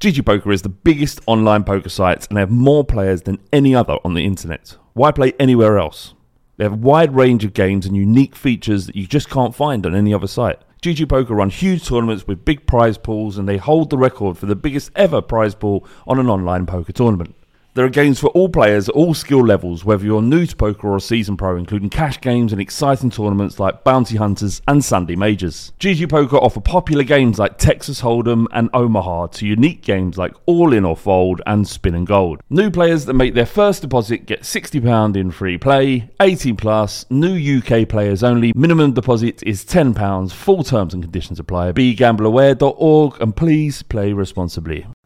GG Poker is the biggest online poker site and they have more players than any other on the internet. Why play anywhere else? They have a wide range of games and unique features that you just can't find on any other site. GG Poker run huge tournaments with big prize pools and they hold the record for the biggest ever prize pool on an online poker tournament. There are games for all players at all skill levels, whether you're new to poker or a season pro, including cash games and exciting tournaments like Bounty Hunters and Sunday Majors. GG Poker offer popular games like Texas Hold'em and Omaha to unique games like All In or Fold and Spin and Gold. New players that make their first deposit get £60 in free play, 18 plus, new UK players only, minimum deposit is £10, full terms and conditions apply. BeGambleAware.org and please play responsibly.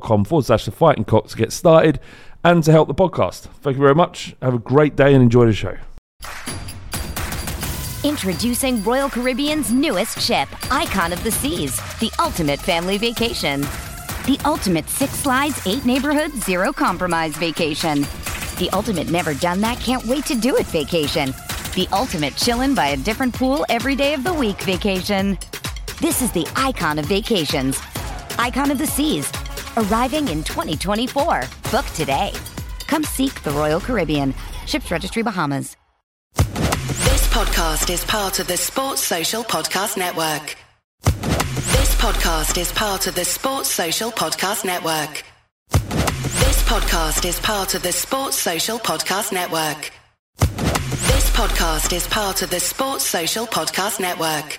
forward slash the fighting cock to get started and to help the podcast. Thank you very much. Have a great day and enjoy the show. Introducing Royal Caribbean's newest ship, Icon of the Seas, the ultimate family vacation. The ultimate six slides, eight neighborhoods, zero compromise vacation. The ultimate never done that, can't wait to do it vacation. The ultimate chillin' by a different pool every day of the week vacation. This is the icon of vacations. Icon of the Seas, arriving in 2024. Book today. Come seek the Royal Caribbean. Ships Registry Bahamas. This podcast is part of the Sports Social Podcast Network. This podcast is part of the Sports Social Podcast Network. This podcast is part of the Sports Social Podcast Network. This podcast is part of the Sports Social Podcast Network.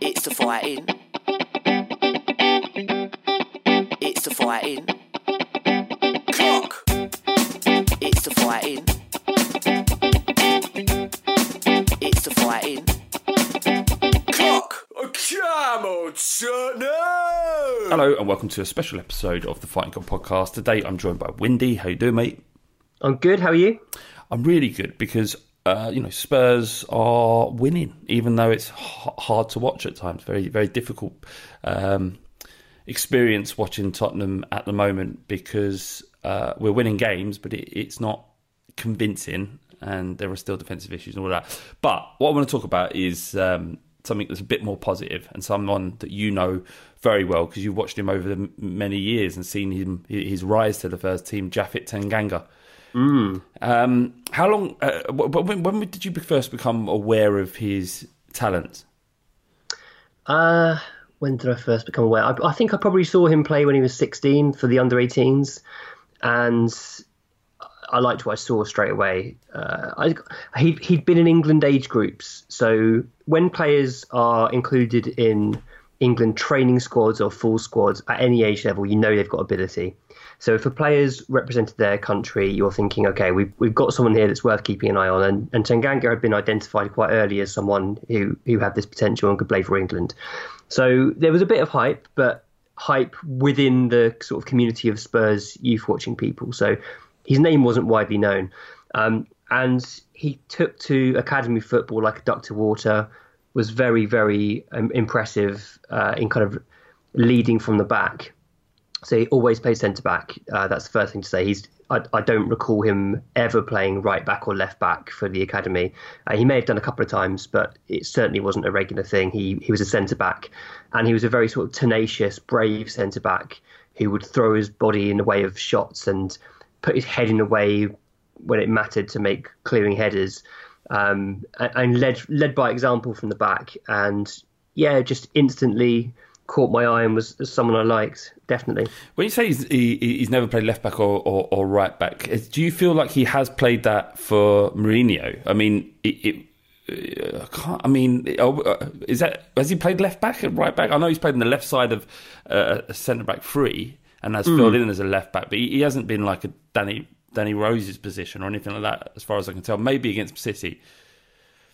It's the fighting. It's the fighting. Clock. It's the fighting. It's the fighting. Clock. Come on, son. No. Hello and welcome to a special episode of the Fighting Cock podcast. Today I'm joined by Windy. How you doing, mate? I'm good. How are you? I'm really good because uh, you know Spurs are winning, even though it's h- hard to watch at times. Very very difficult um, experience watching Tottenham at the moment because uh, we're winning games, but it, it's not convincing, and there are still defensive issues and all that. But what I want to talk about is um, something that's a bit more positive and someone that you know very well because you've watched him over many years and seen him his rise to the first team, Japhet Tanganga. Um, how long? Uh, wh- wh- when, when did you first become aware of his talent? Uh, when did I first become aware? I, I think I probably saw him play when he was 16 for the under 18s, and I liked what I saw straight away. Uh, I, he, he'd been in England age groups, so when players are included in England training squads or full squads at any age level, you know they've got ability. So if a player's represented their country, you're thinking, okay, we've, we've got someone here that's worth keeping an eye on. And, and Tanganga had been identified quite early as someone who, who had this potential and could play for England. So there was a bit of hype, but hype within the sort of community of Spurs youth watching people. So his name wasn't widely known. Um, and he took to academy football like a duck to water, was very, very um, impressive uh, in kind of leading from the back. So he always played centre back. Uh, that's the first thing to say. He's I, I, don't recall him ever playing right back or left back for the academy. Uh, he may have done a couple of times, but it certainly wasn't a regular thing. He he was a centre back, and he was a very sort of tenacious, brave centre back who would throw his body in the way of shots and put his head in the way when it mattered to make clearing headers, um, and, and led led by example from the back. And yeah, just instantly caught my eye and was someone I liked. Definitely. When you say he's, he, he's never played left back or, or, or, right back, do you feel like he has played that for Mourinho? I mean, it, it uh, I can't. I mean, uh, is that has he played left back and right back? I know he's played on the left side of uh, a centre back three and has mm. filled in as a left back, but he, he, hasn't been like a Danny Danny Rose's position or anything like that, as far as I can tell. Maybe against City.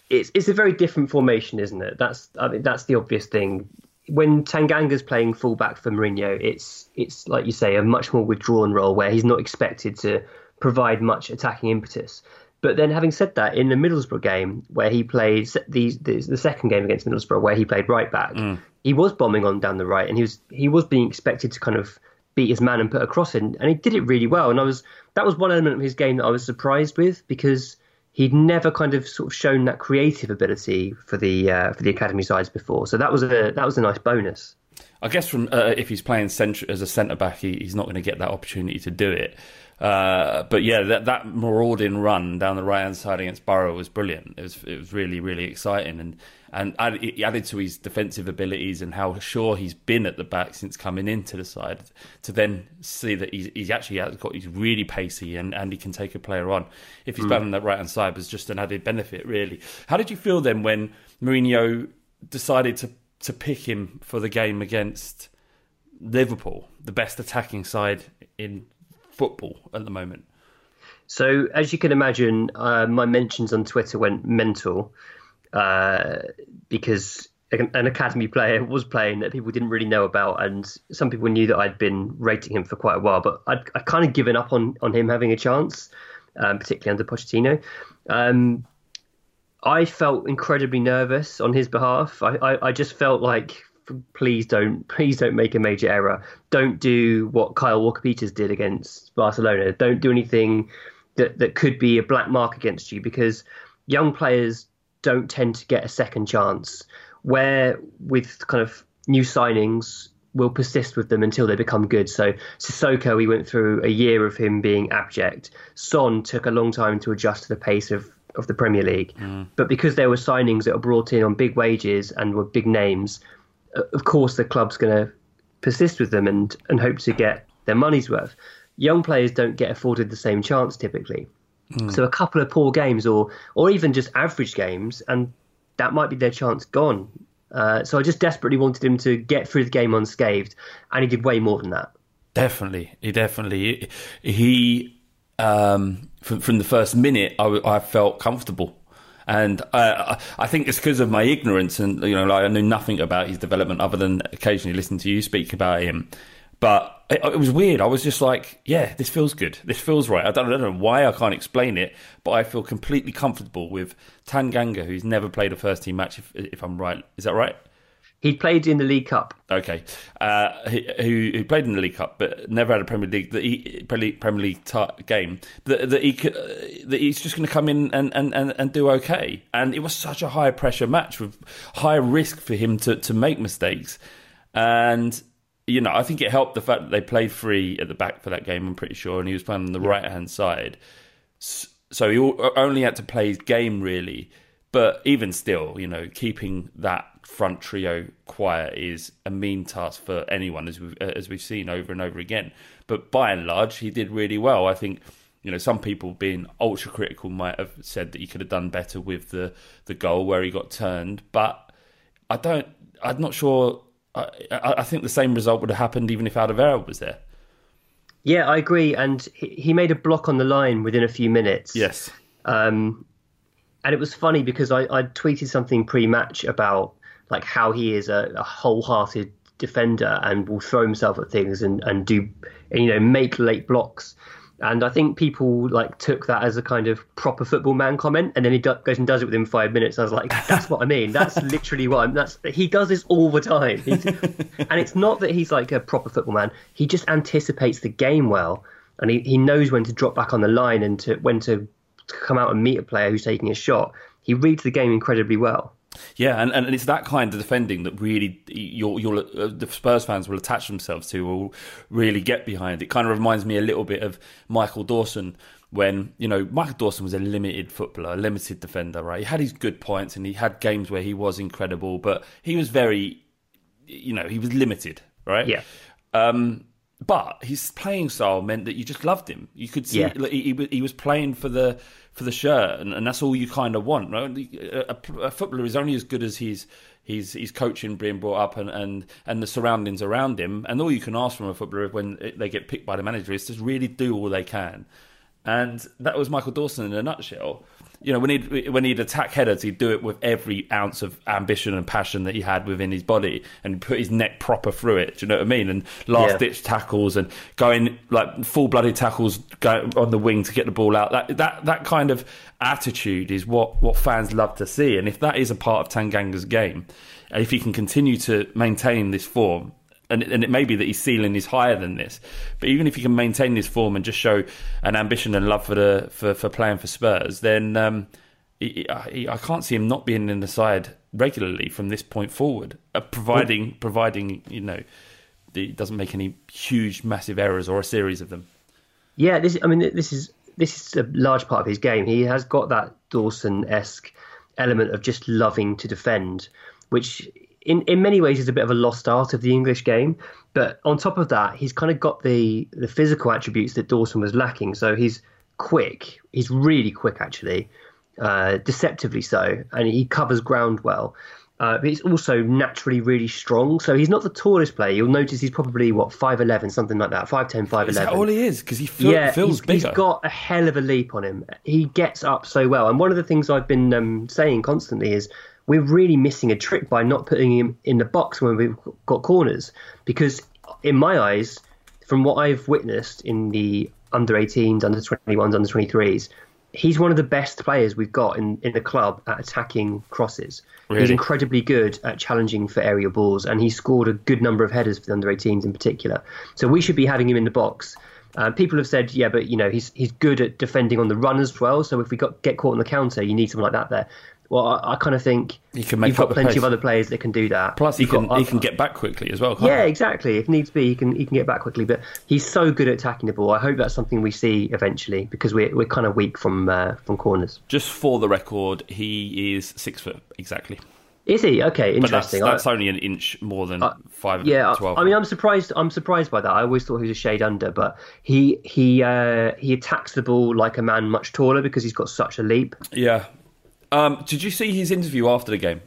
It's it's a very different formation, isn't it? That's I mean that's the obvious thing when Tanganga's playing fullback for Mourinho, it's it's like you say a much more withdrawn role where he's not expected to provide much attacking impetus. But then, having said that, in the Middlesbrough game where he played the the, the second game against Middlesbrough where he played right back, mm. he was bombing on down the right, and he was he was being expected to kind of beat his man and put a cross in, and he did it really well. And I was that was one element of his game that I was surprised with because he'd never kind of sort of shown that creative ability for the uh, for the academy sides before. So that was a that was a nice bonus. I guess from uh, if he's playing centre, as a centre back, he, he's not going to get that opportunity to do it. Uh, but yeah, that that marauding run down the right hand side against Borough was brilliant. It was it was really really exciting and and added to his defensive abilities and how sure he's been at the back since coming into the side. To then see that he's, he's actually got he's really pacey and, and he can take a player on if he's mm. that right hand side was just an added benefit really. How did you feel then when Mourinho decided to to pick him for the game against Liverpool, the best attacking side in football at the moment. So, as you can imagine, uh, my mentions on Twitter went mental uh, because an academy player was playing that people didn't really know about, and some people knew that I'd been rating him for quite a while, but I'd, I'd kind of given up on, on him having a chance, um, particularly under Pochettino. Um, I felt incredibly nervous on his behalf. I, I, I just felt like please don't please don't make a major error. Don't do what Kyle Walker Peters did against Barcelona. Don't do anything that that could be a black mark against you because young players don't tend to get a second chance. Where with kind of new signings will persist with them until they become good. So Sissoko, we went through a year of him being abject. Son took a long time to adjust to the pace of of the Premier League. Mm. But because there were signings that were brought in on big wages and were big names, of course the club's going to persist with them and, and hope to get their money's worth. Young players don't get afforded the same chance typically. So a couple of poor games or or even just average games and that might be their chance gone. Uh, so I just desperately wanted him to get through the game unscathed, and he did way more than that. Definitely, he definitely he um, from from the first minute I, I felt comfortable and I, I think it's because of my ignorance, and you know, like I knew nothing about his development other than occasionally listening to you speak about him. But it, it was weird. I was just like, yeah, this feels good. This feels right. I don't, I don't know why. I can't explain it, but I feel completely comfortable with Tanganga, who's never played a first team match. If, if I'm right, is that right? He played in the League Cup. Okay, uh, who, who played in the League Cup but never had a Premier League that he, Premier League game that, that he could, that he's just going to come in and, and, and, and do okay. And it was such a high pressure match with high risk for him to, to make mistakes. And you know, I think it helped the fact that they played free at the back for that game. I'm pretty sure, and he was playing on the yeah. right hand side, so he uh, only had to play his game really. But even still, you know, keeping that front trio quiet is a mean task for anyone, as we've uh, as we've seen over and over again. But by and large, he did really well. I think you know some people being ultra critical might have said that he could have done better with the the goal where he got turned, but I don't. I'm not sure. I, I think the same result would have happened even if Alderweireld was there. Yeah, I agree. And he, he made a block on the line within a few minutes. Yes. Um, and it was funny because I, I tweeted something pre-match about like how he is a, a wholehearted defender and will throw himself at things and, and do you know make late blocks and I think people like took that as a kind of proper football man comment, and then he do- goes and does it within five minutes. I was like, that's what I mean. That's literally what I'm. That's he does this all the time, he's, and it's not that he's like a proper football man. He just anticipates the game well, and he, he knows when to drop back on the line and to when to come out and meet a player who's taking a shot. He reads the game incredibly well. Yeah, and, and it's that kind of defending that really your your uh, the Spurs fans will attach themselves to, will really get behind. It kind of reminds me a little bit of Michael Dawson when you know Michael Dawson was a limited footballer, a limited defender, right? He had his good points and he had games where he was incredible, but he was very, you know, he was limited, right? Yeah. Um, but his playing style meant that you just loved him. You could see yeah. like, he, he was playing for the for the shirt, and, and that's all you kind of want. Right? A, a, footballer is only as good as he's he's he's coaching, being brought up, and, and and the surroundings around him. And all you can ask from a footballer when they get picked by the manager is to really do all they can. And that was Michael Dawson in a nutshell you know, when he'd when he'd attack headers, he'd do it with every ounce of ambition and passion that he had within his body, and put his neck proper through it. Do you know what I mean? And last yeah. ditch tackles and going like full blooded tackles going on the wing to get the ball out. That that that kind of attitude is what what fans love to see. And if that is a part of Tanganga's game, if he can continue to maintain this form, and, and it may be that his ceiling is higher than this. But even if he can maintain this form and just show an ambition and love for the for, for playing for Spurs, then um, he, he, I can't see him not being in the side regularly from this point forward, uh, providing well, providing you know he doesn't make any huge massive errors or a series of them. Yeah, this I mean this is this is a large part of his game. He has got that Dawson esque element of just loving to defend, which in, in many ways he's a bit of a lost art of the English game. But on top of that, he's kind of got the the physical attributes that Dawson was lacking. So he's quick. He's really quick, actually, uh, deceptively so, and he covers ground well. Uh, but he's also naturally really strong. So he's not the tallest player. You'll notice he's probably what five eleven, something like that, five ten, five eleven. All he is because he feel, yeah, feels he's, bigger. He's got a hell of a leap on him. He gets up so well. And one of the things I've been um, saying constantly is we're really missing a trick by not putting him in the box when we've got corners. Because in my eyes, from what I've witnessed in the under 18s, under 21s, under 23s, he's one of the best players we've got in, in the club at attacking crosses. Really? He's incredibly good at challenging for area balls, and he scored a good number of headers for the under 18s in particular. So we should be having him in the box. Uh, people have said, yeah, but you know he's he's good at defending on the run as well. So if we got get caught on the counter, you need someone like that there. Well, I, I kind of think he can make you've got plenty pace. of other players that can do that. Plus, he can got, he can get back quickly as well. yeah, he? exactly. If needs be, he can he can get back quickly. But he's so good at attacking the ball. I hope that's something we see eventually because we're we're kind of weak from uh, from corners. Just for the record, he is six foot exactly. Is he okay? Interesting. That's, that's only an inch more than uh, five. Yeah, 12. I mean, I'm surprised. I'm surprised by that. I always thought he was a shade under, but he he uh, he attacks the ball like a man much taller because he's got such a leap. Yeah, um, did you see his interview after the game?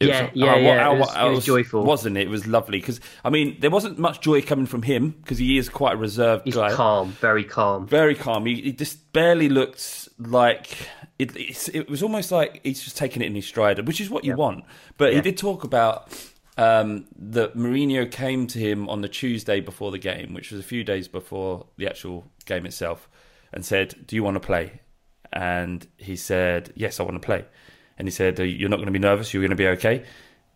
It yeah, was, yeah, uh, yeah. it, was, it was, joyful, wasn't it? It was lovely because I mean, there wasn't much joy coming from him because he is quite a reserved He's guy. calm, very calm, very calm. He, he just barely looked like it. it was almost like he's just taking it in his stride, which is what you yeah. want. But yeah. he did talk about um, that Mourinho came to him on the Tuesday before the game, which was a few days before the actual game itself, and said, "Do you want to play?" And he said, "Yes, I want to play." And he said, "You're not going to be nervous. You're going to be okay."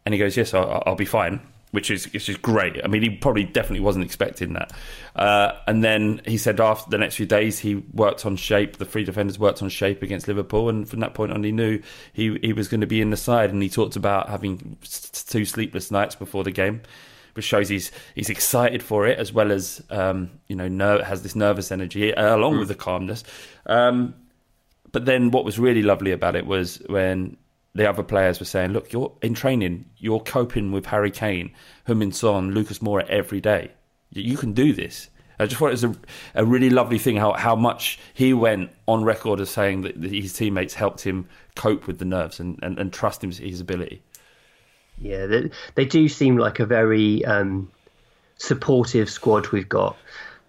And he goes, "Yes, I'll, I'll be fine." Which is which is great. I mean, he probably definitely wasn't expecting that. Uh, and then he said after the next few days, he worked on shape. The three defenders worked on shape against Liverpool, and from that point on, he knew he he was going to be in the side. And he talked about having two sleepless nights before the game, which shows he's he's excited for it as well as um, you know ner- has this nervous energy uh, along with the calmness. Um, but then what was really lovely about it was when the other players were saying, "Look, you're in training. You're coping with Harry Kane, Heung-min Son, Lucas Moura every day. You, you can do this." I just thought it was a, a really lovely thing how, how much he went on record as saying that his teammates helped him cope with the nerves and, and, and trust him his ability. Yeah, they, they do seem like a very um, supportive squad we've got.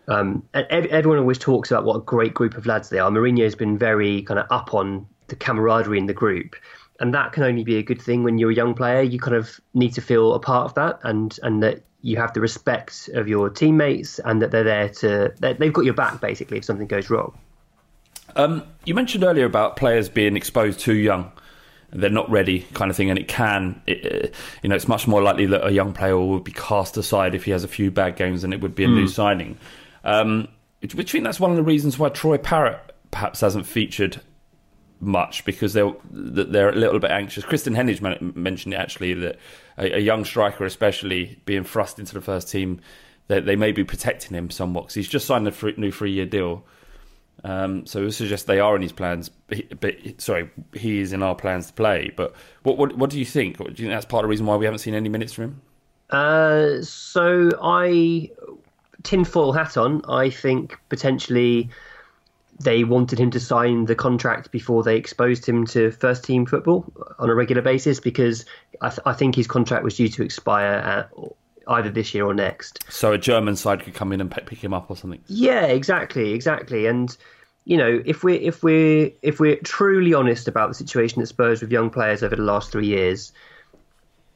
Um, and ev- everyone always talks about what a great group of lads they are. Mourinho's been very kind of up on the camaraderie in the group, and that can only be a good thing when you're a young player. You kind of need to feel a part of that, and and that you have the respect of your teammates, and that they're there to they- they've got your back basically if something goes wrong. Um, you mentioned earlier about players being exposed too young. They're not ready, kind of thing, and it can, it, uh, you know, it's much more likely that a young player will be cast aside if he has a few bad games than it would be a new signing. Um, which I think that's one of the reasons why Troy Parrott perhaps hasn't featured much because they're they're a little bit anxious. Kristen Hennage mentioned it actually that a, a young striker, especially being thrust into the first team, they, they may be protecting him somewhat because he's just signed a free, new three year deal. Um, so it suggests they are in his plans. But, but sorry, he is in our plans to play. But what what, what do you think? Do you think that's part of the reason why we haven't seen any minutes from him? Uh, so I tinfoil hat on. I think potentially they wanted him to sign the contract before they exposed him to first team football on a regular basis because I, th- I think his contract was due to expire at either this year or next. So a German side could come in and pick him up or something. Yeah, exactly, exactly. And you know, if we're if we're if we're truly honest about the situation at Spurs with young players over the last three years,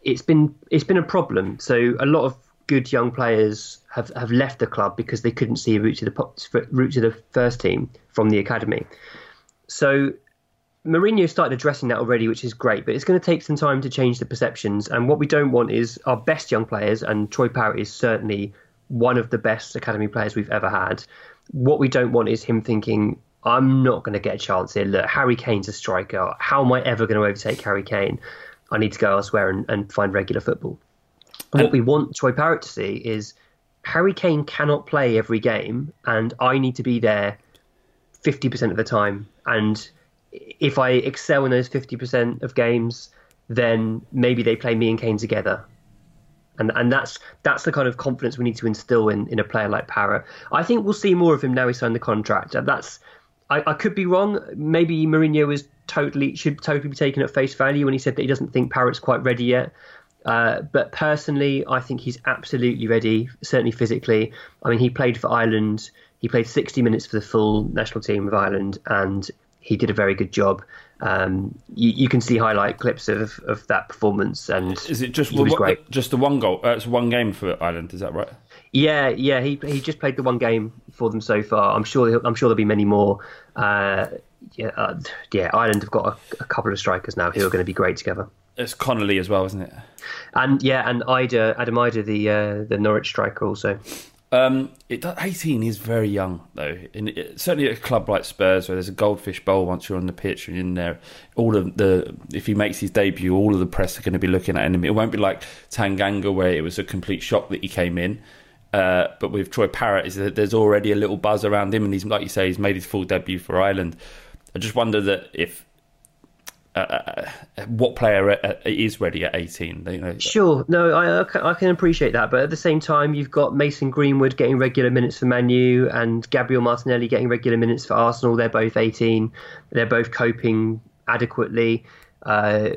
it's been it's been a problem. So a lot of good young players have, have left the club because they couldn't see a route to the route to the first team from the academy. So Mourinho started addressing that already, which is great, but it's going to take some time to change the perceptions. And what we don't want is our best young players, and Troy Parrott is certainly one of the best academy players we've ever had. What we don't want is him thinking, I'm not going to get a chance here. Look, Harry Kane's a striker. How am I ever going to overtake Harry Kane? I need to go elsewhere and, and find regular football. And what we want Troy Parrott to see is Harry Kane cannot play every game, and I need to be there 50% of the time. And if I excel in those 50% of games, then maybe they play me and Kane together. And and that's that's the kind of confidence we need to instill in, in a player like Parrott. I think we'll see more of him now he signed the contract. And that's I, I could be wrong. Maybe Mourinho was totally should totally be taken at face value when he said that he doesn't think Parrott's quite ready yet. Uh, but personally, I think he's absolutely ready, certainly physically. I mean, he played for Ireland. He played 60 minutes for the full national team of Ireland, and he did a very good job. Um, you, you can see highlight clips of, of that performance, and Is it just was one- great. just the one goal? Uh, it's one game for Ireland. Is that right? Yeah, yeah, he he just played the one game for them so far. I'm sure he'll- I'm sure there'll be many more. Uh, yeah, uh, yeah. Ireland have got a, a couple of strikers now who are going to be great together. It's Connolly as well, isn't it? And yeah, and Idah, Adam Idah, the uh, the Norwich striker also. Um, it does- 18 is very young, though. And it, certainly at a club like Spurs, where there's a goldfish bowl once you're on the pitch and in there, all of the if he makes his debut, all of the press are going to be looking at him. It won't be like Tanganga, where it was a complete shock that he came in. Uh, but with Troy Parrott, is that there's already a little buzz around him, and he's like you say, he's made his full debut for Ireland. I just wonder that if uh, uh, what player uh, is ready at 18. You know, Sure, no, I, I can- appreciate that, but at the same time, you've got Mason Greenwood getting regular minutes for Manu and Gabriel Martinelli getting regular minutes for Arsenal. They're both 18. They're both coping adequately. Uh,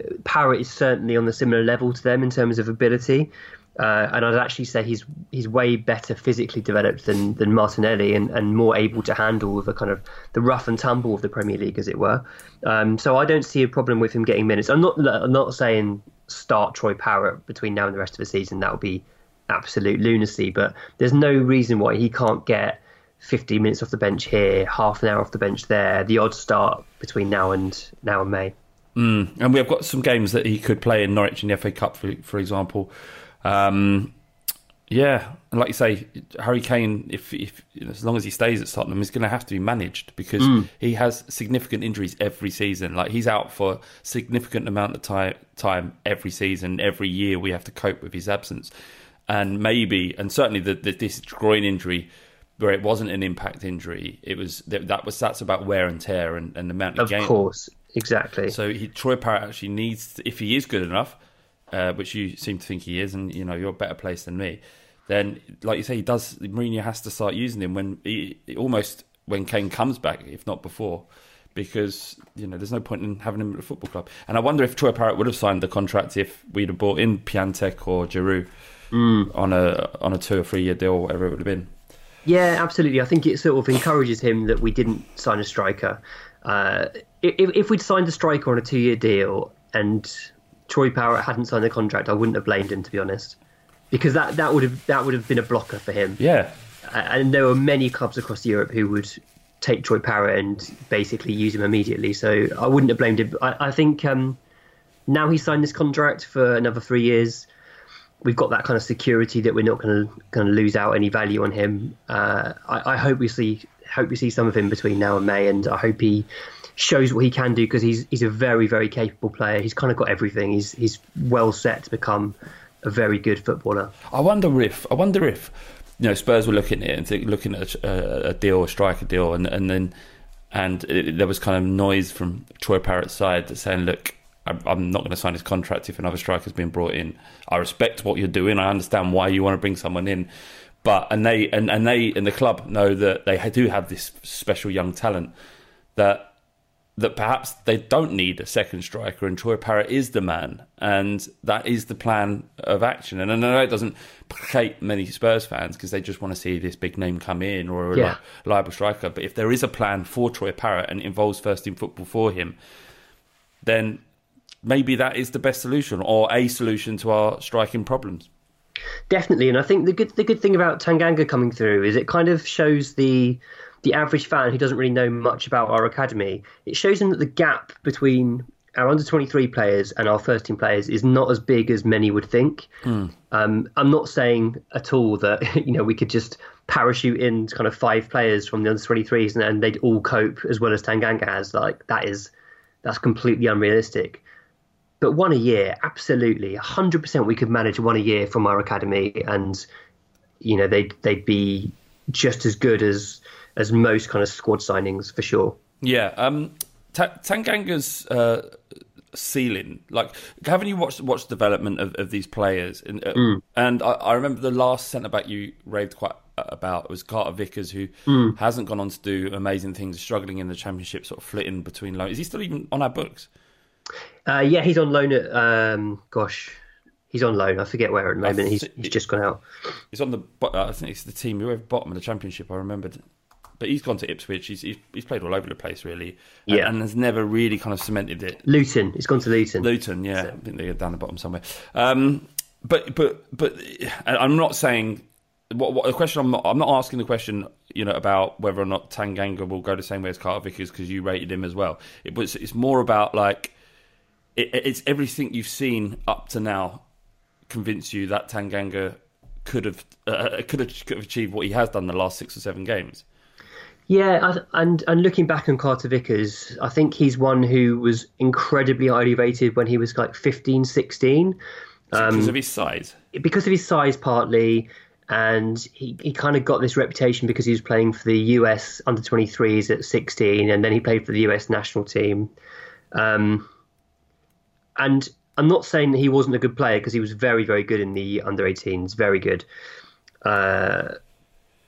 is certainly on the similar level to them in terms of ability. Uh, and I'd actually say he's he's way better physically developed than than Martinelli and, and more able to handle the kind of the rough and tumble of the Premier League, as it were. Um, so I don't see a problem with him getting minutes. I'm not I'm not saying start Troy Parrott between now and the rest of the season. That would be absolute lunacy. But there's no reason why he can't get 50 minutes off the bench here, half an hour off the bench there, the odd start between now and now and May. Mm. And we've got some games that he could play in Norwich in the FA Cup, for, for example. Um, yeah, and like you say, Harry Kane, if, if as long as he stays at Tottenham, is going to have to be managed because Mm. he has significant injuries every season. Like he's out for significant amount of time, time every season. Every year, we have to cope with his absence, and maybe, and certainly, the, the, this groin injury, where it wasn't an impact injury, it was that, that was that's about wear and tear and, and the amount of, Of game. course, exactly. So he, Troy Parrott actually needs, to, if he is good enough, uh, which you seem to think he is, and you know you're a better place than me, then like you say, he does. Mourinho has to start using him when he almost when Kane comes back, if not before, because you know there's no point in having him at the football club. And I wonder if Troy Parrott would have signed the contract if we'd have bought in Piantek or Giroud on a on a two or three year deal, or whatever it would have been. Yeah, absolutely. I think it sort of encourages him that we didn't sign a striker. Uh, if, if we'd signed a striker on a two-year deal and Troy Parrott hadn't signed the contract, I wouldn't have blamed him to be honest, because that, that would have that would have been a blocker for him. Yeah, And there were many clubs across Europe who would take Troy Parrott and basically use him immediately. So I wouldn't have blamed him. I, I think um, now he's signed this contract for another three years. We've got that kind of security that we're not going to going to lose out any value on him. Uh, I, I hope we see hope we see some of him between now and May, and I hope he shows what he can do because he's he's a very very capable player. He's kind of got everything. He's he's well set to become a very good footballer. I wonder if I wonder if you know Spurs were looking at it and think, looking at a, a deal, a striker deal, and and then and it, there was kind of noise from Troy Parrott's side that saying, "Look, I'm, not going to sign his contract if another striker's been brought in. I respect what you're doing. I understand why you want to bring someone in." But and they and, and they and the club know that they do have this special young talent that that perhaps they don't need a second striker and Troy Parrott is the man and that is the plan of action. And I know it doesn't placate many Spurs fans because they just want to see this big name come in or a Yeah. li- reliable striker. But if there is a plan for Troy Parrott and it involves first team football for him, then maybe that is the best solution or a solution to our striking problems. Definitely, and I think the good the good thing about Tanganga coming through is it kind of shows the the average fan who doesn't really know much about our academy. It shows them that the gap between our under twenty three players and our first team players is not as big as many would think. Um, I'm not saying at all that you know we could just parachute in kind of five players from the under twenty threes and, and they'd all cope as well as Tanganga has. Like that is that's completely unrealistic but one a year, absolutely, hundred percent. We could manage one a year from our academy, and you know they'd they'd be just as good as as most kind of squad signings for sure. Yeah, um, Ta- Tanganga's uh, ceiling. Like, haven't you watched watched development of, of these players? And, uh, and I, I remember the last centre back you raved quite about was Carter Vickers, who hasn't gone on to do amazing things, struggling in the championship, sort of flitting between loans. Is he still even on our books? Uh, yeah, he's on loan at um, gosh, he's on loan. I forget where at the moment. He's he's just gone out. He's on the. uh, I think it's the team who were bottom of the championship. I remembered. But he's gone to Ipswich. He's he's, he's played all over the place, really. And, Yeah. and has never really kind of cemented it Luton, he's gone to Luton. Luton, yeah, I think they're down the bottom somewhere. Um, but but but I'm not saying what, what the question. I'm not. I'm not asking the question. You know about whether or not Tanganga will go the same way as Carter Vickers because you rated him as well. It was. It's more about like it, it's everything you've seen up to now convince you that Tanganga could have uh, could have could have achieved what he has done the last six or seven games. Yeah, I, and and looking back on Carter Vickers, I think he's one who was incredibly highly rated when he was like 15, 16. because of his size. because of his size partly and he, he kind of got this reputation because he was playing for the US under 23s at 16 and then he played for the US national team um, and I'm not saying that he wasn't a good player because he was very very good in the under 18s very good uh,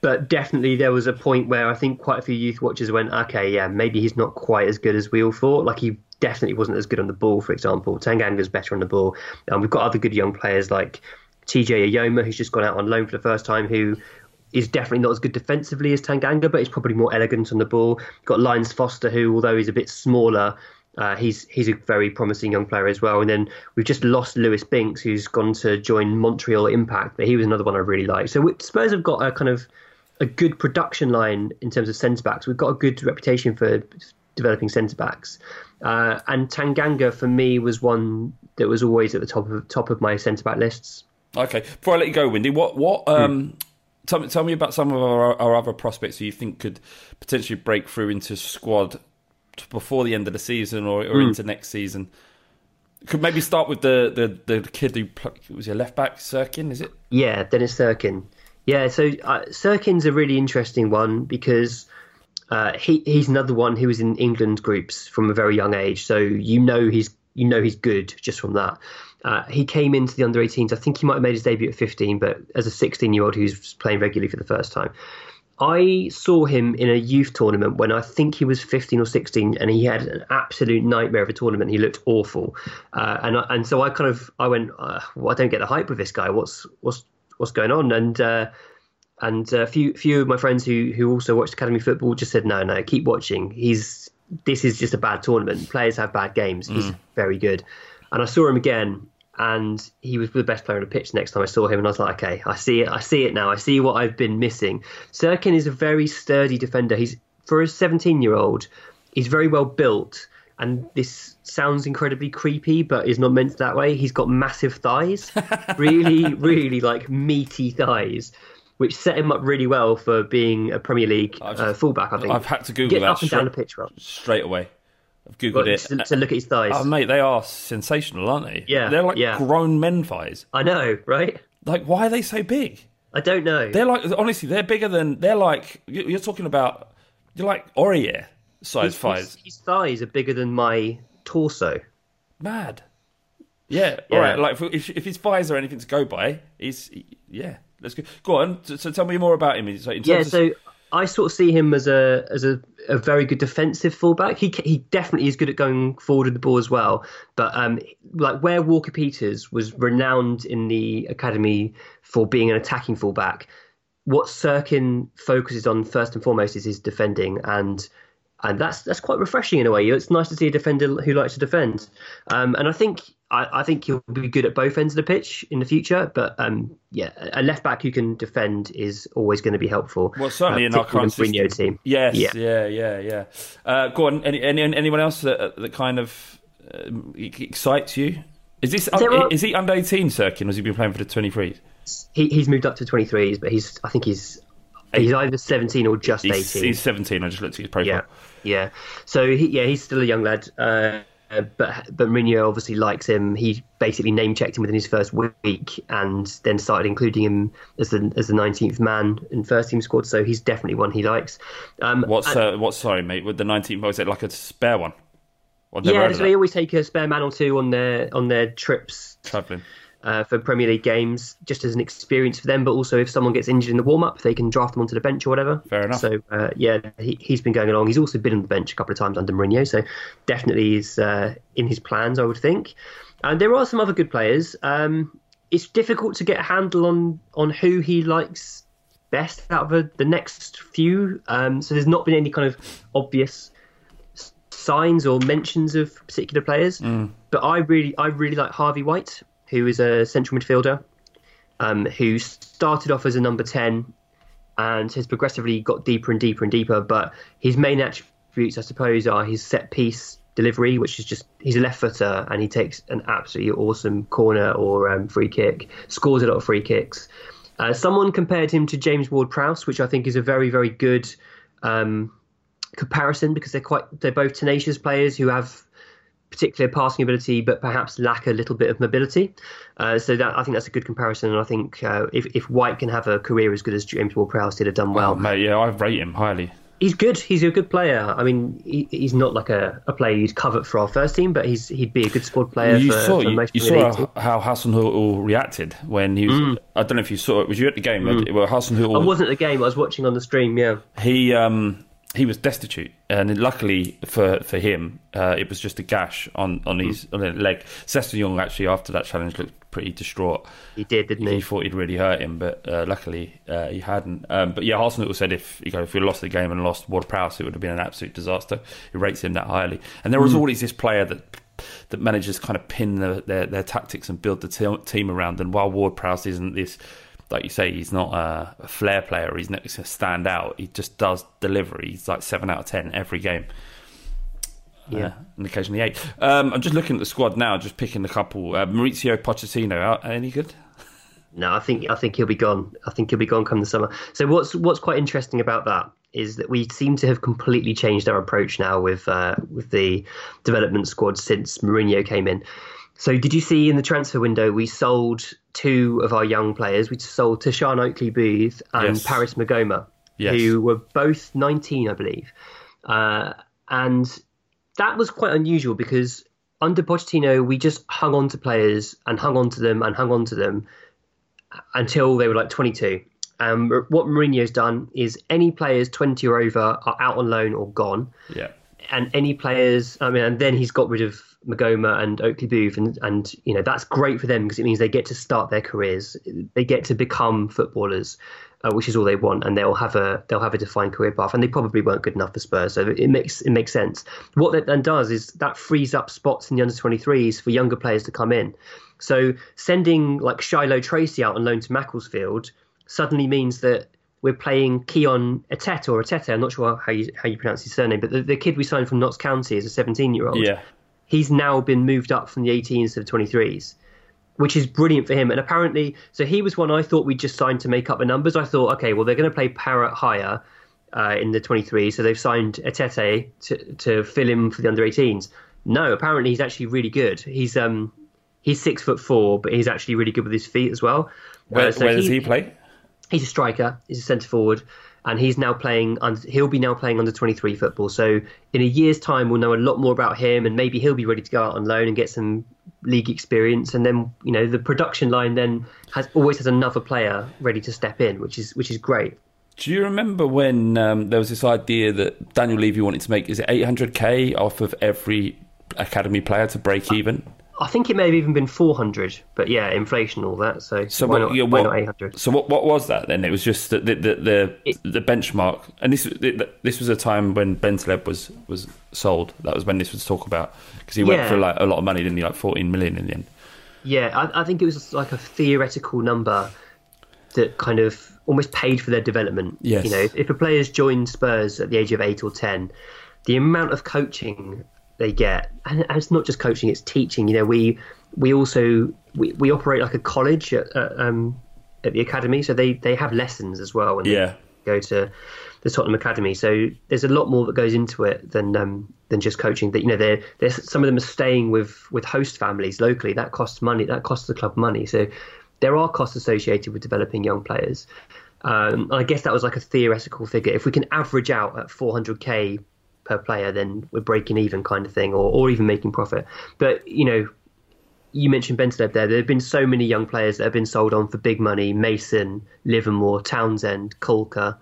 but definitely there was a point where I think quite a few youth watchers went okay yeah maybe he's not quite as good as we all thought like he definitely wasn't as good on the ball for example Tanganga's better on the ball and we've got other good young players like TJ Eyoma, who's just gone out on loan for the first time, who is definitely not as good defensively as Tanganga, but he's probably more elegant on the ball. Got Lyons Foster, who, although he's a bit smaller, uh, he's he's a very promising young player as well. And then we've just lost Lewis Binks, who's gone to join Montreal Impact, but he was another one I really liked. So Spurs have got a kind of a good production line in terms of centre backs. We've got a good reputation for developing centre backs. Uh, and Tanganga for me was one that was always at the top of top of my centre back lists. Okay, before I let you go, Windy, what what um, tell me tell me about some of our, our other prospects who you think could potentially break through into squad before the end of the season or, or into next season. Could maybe start with the the, the kid who was your left back, Cirkin, is it? Yeah, Dennis Cirkin. Yeah, so uh, Cirkin's a really interesting one because uh, he he's another one who was in England groups from a very young age. So you know he's you know he's good just from that. Uh, he came into the under 18s. I think he might have made his debut at 15, but as a 16 year old was playing regularly for the first time. I saw him in a youth tournament when I think he was 15 or 16, and he had an absolute nightmare of a tournament. He looked awful, uh, and and so I kind of I went, uh, well, I don't get the hype with this guy. What's what's what's going on? And uh, and a few few of my friends who who also watched academy football just said, no, no, keep watching. He's this is just a bad tournament. Players have bad games. He's very good. And I saw him again, and he was the best player on the pitch the next time I saw him. And I was like, okay, I see it. I see it now. I see what I've been missing. Cirkin is a very sturdy defender. He's for a 17 year old. He's very well built. And this sounds incredibly creepy, but is not meant that way. He's got massive thighs, really, really like meaty thighs, which set him up really well for being a Premier League uh, fullback. I think I've had to Google get that up and down the straight- pitch, right? straight away. I've googled But it. to, to look at his thighs. Oh mate, they are sensational, aren't they? Yeah, they're like yeah. grown men thighs. I know, right? Like, why are they so big? I don't know. They're like honestly, they're bigger than they're like. you- You're talking about you're like Aurier size his, thighs. his, his thighs are bigger than my torso. Mad. Yeah. Yeah. All right. Like if, if his thighs are anything to go by, he's yeah. Let's go. Go on. So, so tell me more about him. So in Yeah, terms of- so I sort of see him as a as a, a very good defensive fullback. He he definitely is good at going forward with the ball as well. But um, like where Walker Peters was renowned in the academy for being an attacking fullback, what Cirkin focuses on first and foremost is his defending and. And that's that's quite refreshing in a way. It's nice to see a defender who likes to defend, um, and I think I, I think he'll be good at both ends of the pitch in the future. But um, yeah, a left back who can defend is always going to be helpful. Well, certainly uh, in our current Mourinho team. Yes, Yeah. yeah, yeah, yeah. Uh, go on. Any, any, anyone else that, that kind of e- excites you? Is this There are- is he under eighteen, Cirkin, or has he been playing for the twenty threes? He, he's moved up to 23s, but he's I think he's he's either 17 or just He's, 18. he's seventeen. I just looked at his profile. yeah, yeah. So he, yeah, he's still a young lad. Uh, but but Mourinho obviously likes him. He basically name checked him within his first week, and then started including him as the as the 19th man in first team squad. So he's definitely one he likes. Um, What's and- uh, what's sorry, mate? With the nineteenth, was it like a spare one? Yeah, so they always take a spare man or two on their on their trips traveling. Uh, for Premier League games, just as an experience for them. But also, if someone gets injured in the warm up, they can draft them onto the bench or whatever. Fair enough. So uh, yeah, he, he's been going along. He's also been on the bench a couple of times under Mourinho, so definitely is uh, in his plans, I would think. And there are some other good players. Um, it's difficult to get a handle on on who he likes best out of the, the next few. Um, so there's not been any kind of obvious signs or mentions of particular players. But I really, I really like Harvey White, who is a central midfielder, um, who started off as a number ten and has progressively got deeper and deeper and deeper. But his main attributes, I suppose, are his set piece delivery, which is just he's a left footer and he takes an absolutely awesome corner or um, free kick, scores a lot of free kicks. Uh, someone compared him to James Ward-Prowse, which I think is a very, very good um, comparison because they're quite they're both tenacious players who have particular passing ability, but perhaps lack a little bit of mobility. Uh, so that I think that's a good comparison, and I think uh, if if White can have a career as good as James Ward-Prowse did have done well, Oh, mate, yeah, I rate him highly. he's good. He's a good player. I mean, he, he's not like a, a player you'd covet for our first team, but he's he'd be a good squad player you for, saw for you, most you saw how Hasenhüttl reacted when he was. Mm. I don't know if you saw it. Was you at the game? Well, Hasenhüttl. I wasn't at the game. I was watching on the stream. Yeah. he um he was destitute, and luckily for for him, uh, it was just a gash on on his on his leg. Sessegnon actually after that challenge looked pretty distraught. He did, didn't He he? thought he'd really hurt him, but uh, luckily uh, he hadn't. Um, but yeah, Hasenhüttl said if you know if we lost the game and lost Ward Prowse, it would have been an absolute disaster. He rates him that highly, and there was always this player that that manages kind of pin the, their their tactics and build the te- team around. And while Ward Prowse isn't this, like you say, he's not a, a flair player. He's not going to stand out. He just does delivery. He's like seven out of ten every game. Yeah. uh, and occasionally eight. Um, I'm just looking at the squad now, just picking a couple. Uh, Maurizio Pochettino, uh, any good? No, I think I think he'll be gone. I think he'll be gone come the summer. So what's what's quite interesting about that is that we seem to have completely changed our approach now with uh, with the development squad since Mourinho came in. So did you see in the transfer window we sold two of our young players? We sold Tashan Oakley Boothe and Yes. Paris Maghoma, Yes. who were both 19, I believe. Uh, and that was quite unusual because under Pochettino, we just hung on to players and hung on to them and hung on to them until they were like 22. Um, what Mourinho's done is any players 20 or over are out on loan or gone, Yeah. And any players, I mean, and then he's got rid of Maghoma and Oakley Boothe, and and you know that's great for them because it means they get to start their careers, they get to become footballers, uh, which is all they want, and they'll have a they'll have a defined career path, and they probably weren't good enough for Spurs, so it makes it makes sense. What that then does is that frees up spots in the under 23s for younger players to come in. So sending like Shilow Tracey out on loan to Macclesfield suddenly means that we're playing Kion Etete or Etete. I'm not sure how you how you pronounce his surname, but the, the kid we signed from Notts County is a 17 year old. Yeah. He's now been moved up from the 18s to the 23s, which is brilliant for him. And apparently, so he was one I thought we'd just signed to make up the numbers. I thought, okay, well they're going to play Parrott higher uh, in the 23s, so they've signed Etete to to fill in for the under 18s. No, apparently he's actually really good. He's um he's six foot four, but he's actually really good with his feet as well. Where, Uh, so where does he play? He's a striker, he's a centre forward, and he's now playing. He'll be now playing under twenty three football. So in a year's time, we'll know a lot more about him, and maybe he'll be ready to go out on loan and get some league experience. And then you know the production line then has always has another player ready to step in, which is which is great. Do you remember when um, there was this idea that Daniel Levy wanted to make? Is it 800k off of every academy player to break even? I think it may have even been four hundred, but yeah, inflation, all that. So, So why what, not? yeah, why not eight hundred? So what what was that then? It was just the the the, the, It- the benchmark, and this this was a time when Bentaleb was was sold. That was when this was talked about because he went for like a lot of money, didn't he? Like 14 million in the end. Yeah, I, I think it was like a theoretical number that kind of almost paid for their development. Yes. You know, if, if a player's joined Spurs at the age of eight or ten, the amount of coaching they get, and it's not just coaching; it's teaching. You know, we we also we, we operate like a college at, at, um, at the academy, so they they have lessons as well. When they Yeah. go to the Tottenham Academy. So there's a lot more that goes into it than um, than just coaching. That you know, they're, they're some of them are staying with with host families locally. That costs money. That costs the club money. So there are costs associated with developing young players. Um, I guess that was like a theoretical figure. If we can average out at 400k per player, then we're breaking even, kind of thing, or or even making profit. But you know, you mentioned Bentaleb there. There have been so many young players that have been sold on for big money: Mason, Livermore, Townsend, Colker.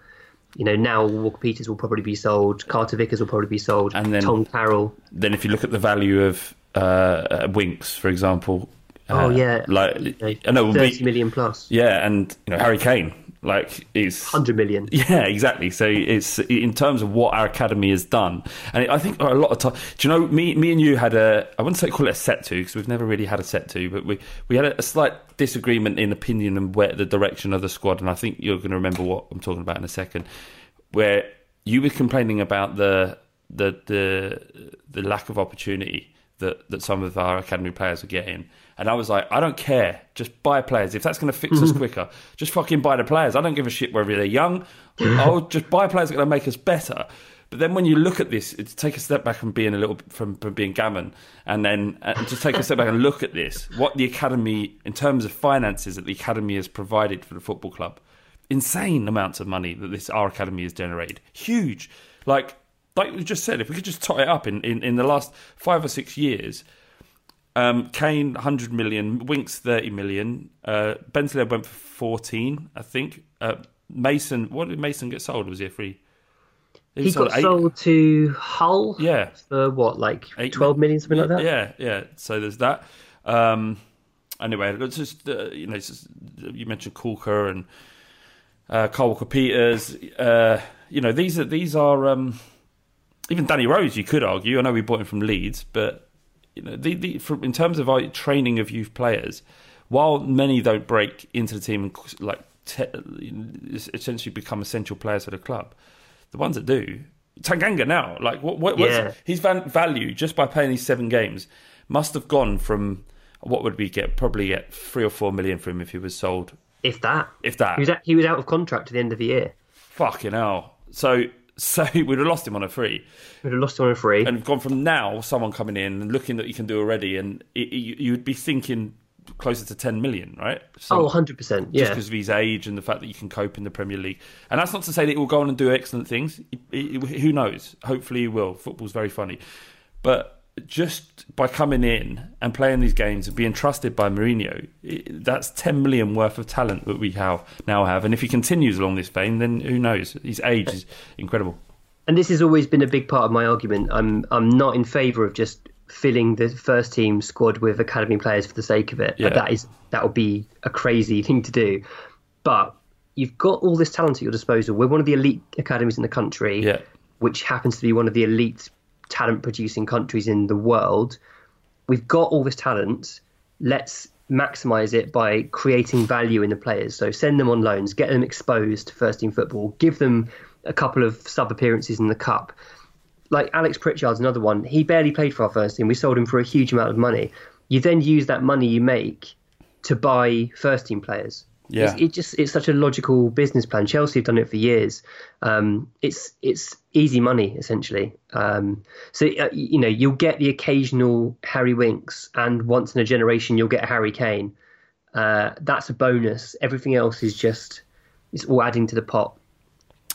You know, now Walker Peters will probably be sold. Carter Vickers will probably be sold. And then- Tom Carroll. Then if you look at the value of uh, uh, Winks, for example. Oh uh, yeah, like I know, thirty we- million plus, yeah, and you know Harry Kane, like is hundred million. Yeah, exactly. So it's in terms of what our academy has done, and I think a lot of time. Do you know me? Me and you had a. I wouldn't say call it a set to because we've never really had a set to, but we we had a, a slight disagreement in opinion and where the direction of the squad. And I think you're going to remember what I'm talking about in a second, where you were complaining about the the the the lack of opportunity that that some of our academy players are getting. And I was like, I don't care. Just buy players. If that's going to fix us mm-hmm. quicker, just fucking buy the players. I don't give a shit whether they're young. I'll just buy players that are going to make us better. But then when you look at this, it's take a step back from being a little from, from being gammon, and then and just take a step back and look at this. What the academy, in terms of finances, that the academy has provided for the football club, insane amounts of money that this our academy has generated. Huge, like like we just said, if we could just tot it up in, in, in the last five or six years, um, Kane, 100 million. Winks, 30 million. Uh, Bentaleb went for 14, I think. Uh, Mason, what did Mason get sold? Was he a free? He was got eight- sold to Hull. Yeah. For what, like Eight twelve million, something like that. Yeah, yeah. So there's that. Um, anyway, let's just, uh, you know, it's just, you mentioned Coulker and uh, Carl Walker Peters. Uh, you know, these are, these are, um, even Danny Rose, you could argue. I know we bought him from Leeds, but you know, the, the, from, in terms of our training of youth players, while many don't break into the team and like te- essentially become essential players for the club, the ones that do, Tanganga now. Like what? what Yeah. his van- value just by playing these seven games must have gone from what would we get? Probably get three or four million for him if he was sold. If that. If that. He was, out, he was out of contract at the end of the year. Fucking hell. So so we'd have lost him on a free. We'd have lost him on a free. and gone from now someone coming in and looking that you can do already, and it, you, you would be thinking closer to ten million, right? So, oh, 100%. Yeah. Just because of his age and the fact that you can cope in the Premier League, and that's not to say that he will go on and do excellent things. He- who knows? Hopefully, he will. Football's very funny, but just by coming in and playing these games and being trusted by Mourinho, that's ten million worth of talent that we have now have. And if he continues along this vein, then who knows? His age is incredible. and this has always been a big part of my argument. I'm I'm not in favour of just filling the first team squad with academy players for the sake of it. Yeah. That is that would be a crazy thing to do. But you've got all this talent at your disposal. We're one of the elite academies in the country, Yeah. which happens to be one of the elite talent producing countries in the world. We've got all this talent. Let's maximize it by creating value in the players. So send them on loans, get them exposed to first team football, give them a couple of sub appearances in the cup. Like Alex Pritchard's another one. He barely played for our first team. We sold him for a huge amount of money. You then use that money you make to buy first team players. Yeah. It's, it just it's such a logical business plan. Chelsea have done it for years. Um, it's it's easy money essentially. Um, so uh, you know you'll get the occasional Harry Winks, and once in a generation you'll get a Harry Kane. Uh, that's a bonus. Everything else is just it's all adding to the pot.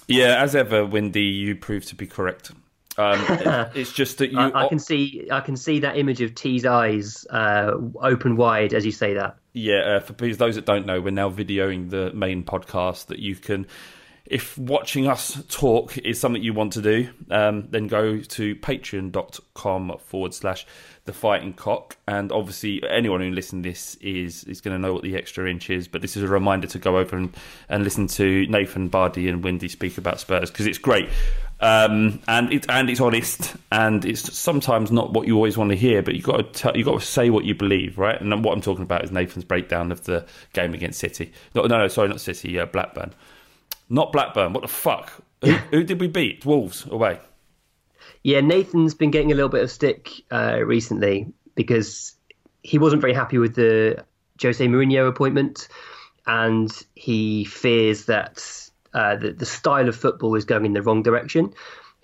Yeah, as ever, Windy, you prove to be correct. Um, it's just that you. I, I can see I can see that image of T's eyes uh, open wide as you say that. Yeah, uh, for those that don't know, we're now videoing the main podcast that you can. If watching us talk is something you want to do, um, then go to patreon.com forward slash the fighting cock. And obviously, anyone who listens to this is is going to know what the extra inch is. But this is a reminder to go over and, and listen to Nathan Bardi and Windy speak about Spurs because it's great. Um, and it's and it's honest, and it's sometimes not what you always want to hear, but you got to tell, you got to say what you believe, right? And what I'm talking about is Nathan's breakdown of the game against City. No, no, no sorry, not City, uh, Blackburn, not Blackburn. What the fuck? Who, who did we beat? Wolves away. Yeah, Nathan's been getting a little bit of stick uh, recently because he wasn't very happy with the Jose Mourinho appointment, and he fears that uh, the, the style of football is going in the wrong direction.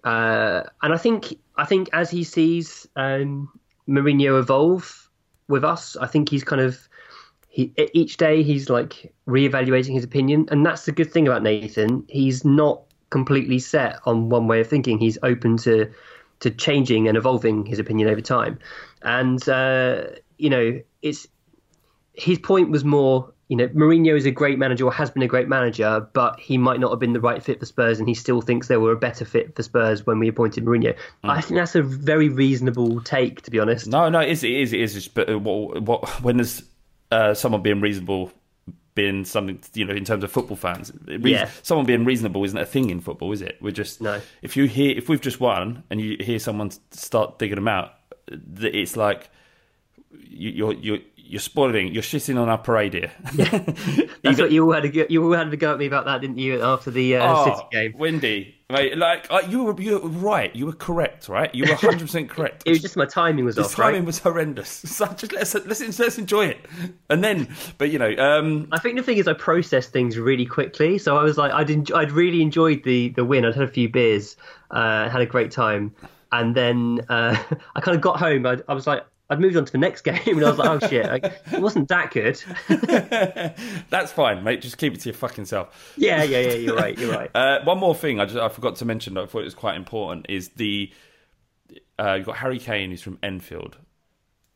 Uh, and I think I think as he sees um, Mourinho evolve with us, I think he's kind of he each day he's like reevaluating his opinion, and that's the good thing about Nathan. He's not completely set on one way of thinking. He's open to to changing and evolving his opinion over time. And uh, you know, it's his point was more. You know, Mourinho is a great manager or has been a great manager, but he might not have been the right fit for Spurs, and he still thinks they were a better fit for Spurs when we appointed Mourinho. I think that's a very reasonable take, to be honest. No, no, it is, it is, it is. But uh, what, what, when there's uh, someone being reasonable, being something, you know, in terms of football fans, Yeah. someone being reasonable isn't a thing in football, is it? We're just No. If you hear, if we've just won and you hear someone start digging them out, it's like you, you're you're you're spoiling, you're shitting on our parade here. That's what you all had to go, you all had to go at me about that, didn't you? After the uh, City Oh, game, Windy, mate, like uh, you were, you were right. You were correct, right? You were 100 percent correct. it was just my timing was His off, timing right? was horrendous. So just let's, let's let's enjoy it, and then, but you know, um, I think the thing is, I processed things really quickly, so I was like, I'd en- I'd really enjoyed the the win. I'd had a few beers, uh, had a great time, and then uh, I kind of got home. I, I was like, I'd moved on to the next game, and I was like, oh shit, like, it wasn't that good. that's fine, mate. Just keep it to your fucking self. yeah, yeah, yeah. You're right. You're right. Uh, one more thing, I just I forgot to mention. that I thought it was quite important. Is the uh, you've got Harry Kane, who's from Enfield.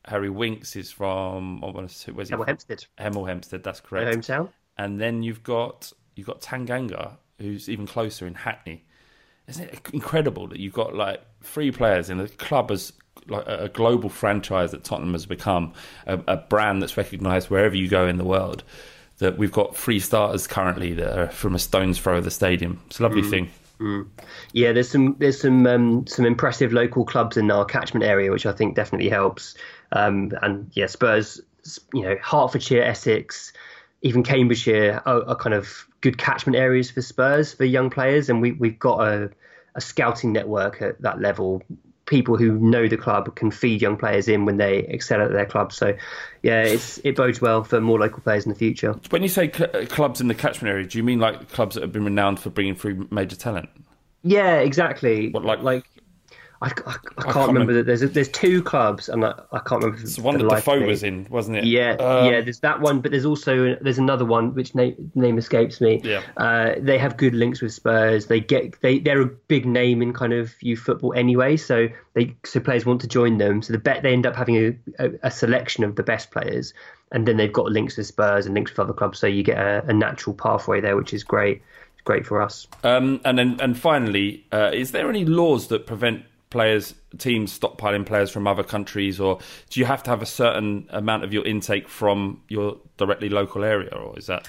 Harry Winks is from I want to say where's he? Hemel? Hempstead, Hemel Hempstead. That's correct. my hometown. and then you've got you've got Tanganga, who's even closer in Hackney. Isn't it incredible that you've got like three players in a club as like a global franchise that Tottenham has become, a, a brand that's recognised wherever you go in the world. That we've got three starters currently that are from a stone's throw of the stadium. It's a lovely thing. Yeah, there's some there's some um, some impressive local clubs in our catchment area, which I think definitely helps. Um, and yeah, Spurs, you know, Hertfordshire, Essex, even Cambridgeshire are, are kind of good catchment areas for Spurs for young players, and we we've got a a scouting network at that level. People who know the club can feed young players in when they excel at their club. So, yeah, it's it bodes well for more local players in the future. When you say cl- uh, clubs in the catchment area, do you mean like clubs that have been renowned for bringing through major talent? Yeah, exactly. What, like- like I, I, I can't, can't remember that. There's there's two clubs, and I, I can't remember. It's the one the that Defoe me. was in, wasn't it? Yeah, Um, yeah. There's that one, but there's also there's another one which name name escapes me. Yeah. Uh, they have good links with Spurs. They get they they're a big name in kind of youth football anyway. So they so players want to join them. So the bet they end up having a, a, a selection of the best players, and then they've got links with Spurs and links with other clubs. So you get a, a natural pathway there, which is great. It's great for us. Um, and then, and finally, uh, is there any laws that prevent players, teams stockpiling players from other countries, or do you have to have a certain amount of your intake from your directly local area, or is that?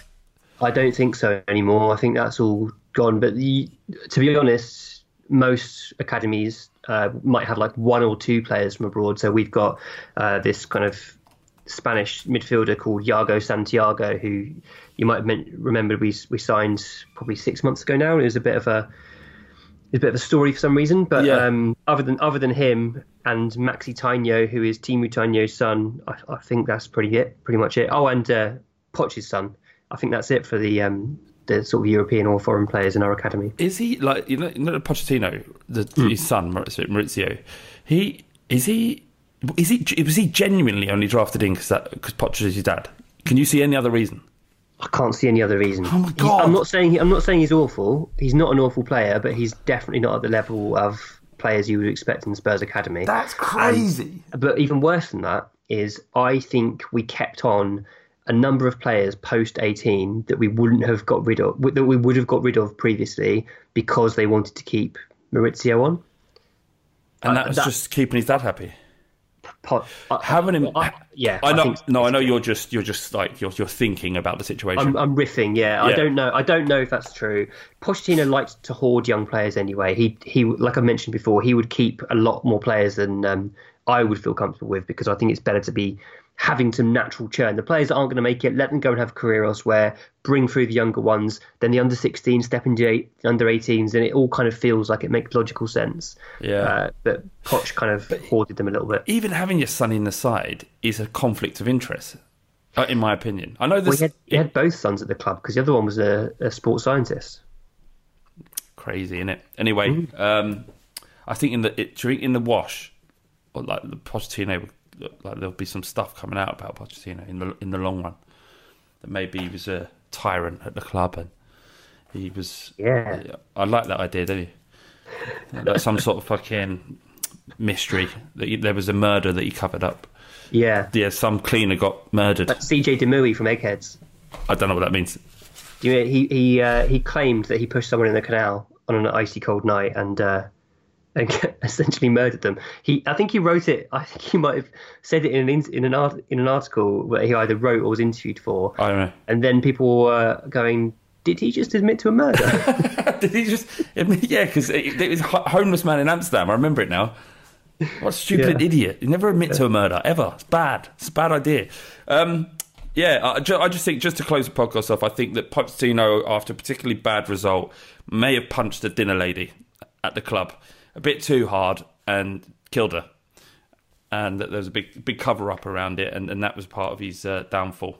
I don't think so anymore. I think that's all gone. But the, to be honest, most academies uh, might have like one or two players from abroad. So we've got uh, this kind of Spanish midfielder called Yago Santiago, who you might have remembered we we signed probably six months ago now. It was a bit of a it's a bit of a story for some reason, but Yeah. um, other than other than him and Maxi Tainio, who is Teemu Tainio's son, I, I think that's pretty it, pretty much it. Oh, and uh, Poch's son. I think that's it for the um, the sort of European or foreign players in our academy. Is he like you know, you know Pochettino, the, Hmm. his son Maurizio, Maurizio? He is he is he was he genuinely only drafted in because that because Poch is his dad? Can you see any other reason? I can't see any other reason. Oh my He- God. I'm not saying I'm not saying he's awful. He's not an awful player, but he's definitely not at the level of players you would expect in the Spurs academy. That's crazy. But even worse than that is I think we kept on a number of players post 18 that we wouldn't have got rid of that we would have got rid of previously because they wanted to keep Maurizio on. and uh, that was that- just keeping his dad happy. Po- I- Having him, I- yeah, I I know. think so. no, I know you're just you're just like you're you're thinking about the situation. I'm, I'm riffing, yeah. I don't know. I don't know if that's true. Pochettino likes to hoard young players anyway. He he, like I mentioned before, he would keep a lot more players than um, I would feel comfortable with because I think it's better to be having some natural churn. The players that aren't going to make it, let them go and have a career elsewhere. Bring through the younger ones, then the under 16 step into eight, under 18s, and it all kind of feels like it makes logical sense. Yeah. Uh, but Poch kind of hoarded them a little bit. Even having your son in the side is a conflict of interest, uh, in my opinion. I know Well, this he, had, he had both sons at the club because the other one was a, a sports scientist. crazy, isn't it? Anyway, um, I think in the it, in the wash, or like the Pochettino, like there'll be some stuff coming out about Pochettino in the in the long run. That maybe he was a tyrant at the club and he was. Yeah. I like that idea, don't you? Like some sort of fucking mystery that he, there was a murder that he covered up. Yeah. Yeah, some cleaner got murdered. CJ de Mooi from Eggheads. I don't know what that means. Do you know, he he uh, he claimed that he pushed someone in the canal on an icy cold night and uh, and essentially murdered them. He I think he wrote it. I think he might have said it in an in, an art, in an article that he either wrote or was interviewed for. I don't know. And then people were going, "Did he just admit to a murder?" Did he just? Mean, yeah, because it, it was a homeless man in Amsterdam. I remember it now. What a stupid Yeah. idiot! You never admit to a murder ever. It's bad. It's a bad idea. Um, yeah, I, I just think just to close the podcast off, I think that Pochettino, after a particularly bad result, may have punched a dinner lady at the club a bit too hard and killed her, and that there was a big big cover up around it, and, and that was part of his uh, downfall.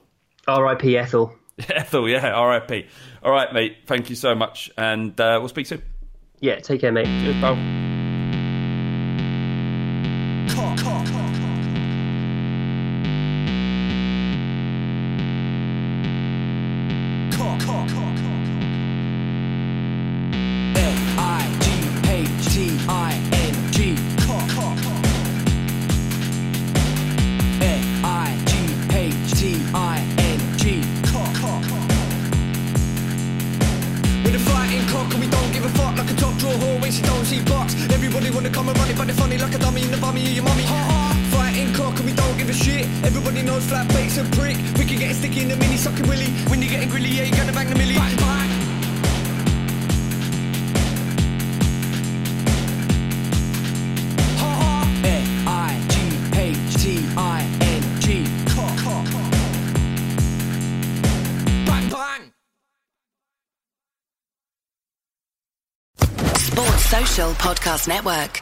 R.I.P. Ethel. Ethel, yeah, R.I.P. All right, mate. Thank you so much, and uh, we'll speak soon. Yeah, take care, mate. Cheers, pal. Everybody wanna come and but funny like a dummy in the bummy of your mummy. Fighting cock and we don't give a shit. Everybody knows flat bait's a prick. We can get sticky in the mini sucking willy. When you're getting grilly yeah you gonna bang the millie. Bang bang. Bang bang. Sports Social Podcast Network.